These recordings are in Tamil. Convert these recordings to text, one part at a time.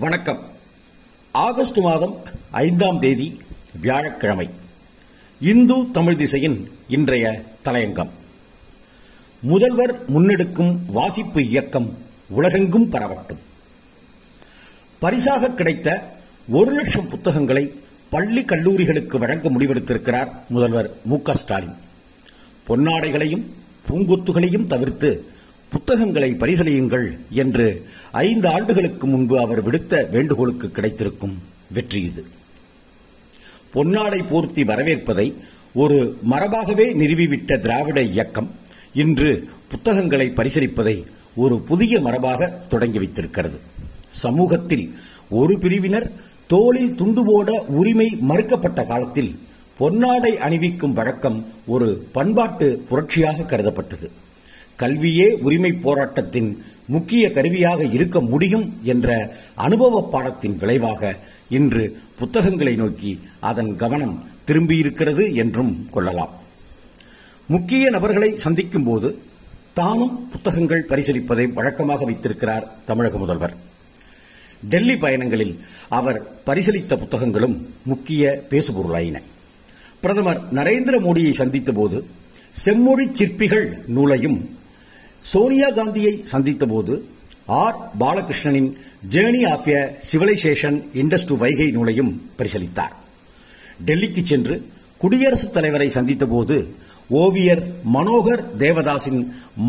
வணக்கம். ஆகஸ்ட் மாதம் ஐந்தாம் தேதி வியாழக்கிழமை. இந்து தமிழ் திசையின் இன்றைய தலையங்கம். முதல்வர் முன்னெடுக்கும் வாசிப்பு இயக்கம் உலகெங்கும் பரவட்டும். பரிசாக கிடைத்த ஒரு லட்சம் புத்தகங்களை பள்ளி கல்லூரிகளுக்கு வழங்க முடிவெடுத்திருக்கிறார் முதல்வர் மு க ஸ்டாலின். பொன்னாடைகளையும் பூங்கொத்துகளையும் தவிர்த்து புத்தகங்களை பரிசலியுங்கள் என்று ஐந்து ஆண்டுகளுக்கு முன்பு அவர் விடுத்த வேண்டுகோளுக்கு கிடைத்திருக்கும் வெற்றி இது. பொன்னாடை போர்த்தி வரவேற்பதை ஒரு மரபாகவே நிறுவிவிட்ட திராவிட இயக்கம் இன்று புத்தகங்களை பரிசளிப்பதை ஒரு புதிய மரபாக தொடங்கி வைத்திருக்கிறது. சமூகத்தில் ஒரு பிரிவினர் தோளில் துண்டு போட உரிமை மறுக்கப்பட்ட காலத்தில் பொன்னாடை அணிவிக்கும் வழக்கம் ஒரு பண்பாட்டு புரட்சியாக கருதப்பட்டது. கல்வியே உரிமை போராட்டத்தின் முக்கிய கருவியாக இருக்க முடியும் என்ற அனுபவ பாடத்தின் விளைவாக இன்று புத்தகங்களை நோக்கி அதன் கவனம் திரும்பியிருக்கிறது என்றும் கொள்ளலாம். முக்கிய நபர்களை சந்திக்கும் போது தானும் புத்தகங்கள் பரிசீலிப்பதை வழக்கமாக வைத்திருக்கிறார் தமிழக முதல்வர். டெல்லி பயணங்களில் அவர் பரிசீலித்த புத்தகங்களும் முக்கிய பேசுபொருளாயின. பிரதமர் நரேந்திர மோடியை சந்தித்த போது செம்மொழி சிற்பிகள் நூலையும் சோனியா காந்தியை சந்தித்த போது R. பாலகிருஷ்ணனின் journey of a civilisation Indus to Vaigai நூலையும் பரிசீலித்தார் டெல்லிக்கு சென்று குடியரசுத் தலைவரை சந்தித்த போது ஓவியர் Manohar தேவதாஸின்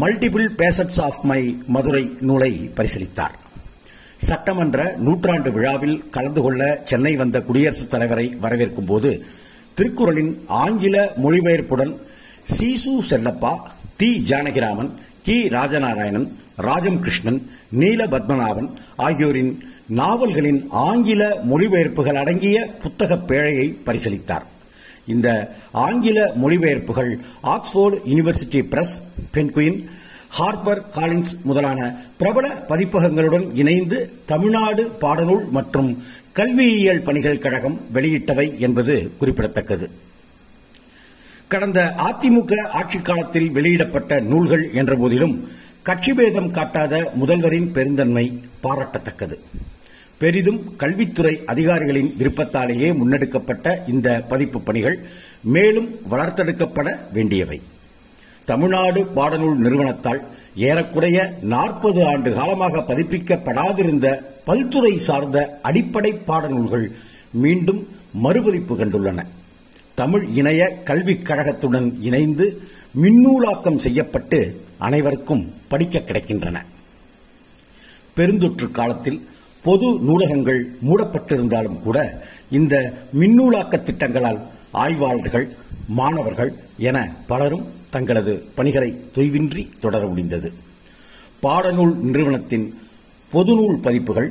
multiple facets of my Madurai நூலை பரிசீலித்தார் சட்டமன்ற நூற்றாண்டு விழாவில் கலந்து கொள்ள சென்னை வந்த குடியரசுத் தலைவரை வரவேற்கும் போது திருக்குறளின் ஆங்கில மொழிபெயர்ப்புடன் சீசு செல்லப்பா தி ஜானகிராமன் கி. ராஜநாராயணன் ராஜம் கிருஷ்ணன் நீல பத்மநாபன் ஆகியோரின் நாவல்களின் ஆங்கில மொழிபெயர்ப்புகள் அடங்கிய புத்தக பேழையை பரிசீலித்தார் இந்த ஆங்கில மொழிபெயர்ப்புகள் Oxford University Press Penguin Harper Collins முதலான பிரபல பதிப்பகங்களுடன் இணைந்து தமிழ்நாடு பாடநூல் மற்றும் கல்வியியல் பணிகள் கழகம் வெளியிட்டவை என்பது குறிப்பிடத்தக்கது. கடந்த அதிமுக ஆட்சிக் காலத்தில் வெளியிடப்பட்ட நூல்கள் என்ற போதிலும் கட்சி பேதம் காட்டாத முதல்வரின் பெருந்தன்மை பாராட்டத்தக்கது. பெரிதும் கல்வித்துறை அதிகாரிகளின் விருப்பத்தாலேயே முன்னெடுக்கப்பட்ட இந்த பதிப்பு பணிகள் மேலும் வளர்த்தெடுக்கப்பட வேண்டியவை. தமிழ்நாடு பாடநூல் நிறுவனத்தால் ஏறக்குறைய நாற்பது ஆண்டு காலமாக பதிப்பிக்கப்படாதிருந்த பல்துறை சார்ந்த அடிப்படை பாடநூல்கள் மீண்டும் மறுபதிப்பு கண்டுள்ளன. தமிழ் இணைய கல்விக் கழகத்துடன் இணைந்து மின்னூலாக்கம் செய்யப்பட்டு அனைவருக்கும் படிக்க கிடைக்கின்றன. பெருந்தொற்று காலத்தில் பொது நூலகங்கள் மூடப்பட்டிருந்தாலும் கூட இந்த மின்னூலாக்க திட்டங்களால் ஆய்வாளர்கள் மாணவர்கள் என பலரும் தங்களது பணிகளை தொய்வின்றி தொடர முடிந்தது. பாடநூல் நிறுவனத்தின் பொதுநூல் பதிப்புகள்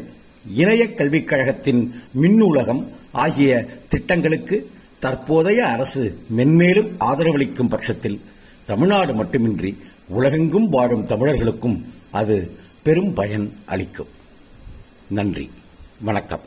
இணைய கல்விக் கழகத்தின் மின்னூலகம் ஆகிய திட்டங்களுக்கு தற்போதைய அரசு மென்மேலும் ஆதரவளிக்கும் பட்சத்தில் தமிழ்நாடு மட்டுமின்றி உலகெங்கும் வாழும் தமிழர்களுக்கும் அது பெரும் பயன் அளிக்கும். நன்றி. வணக்கம்.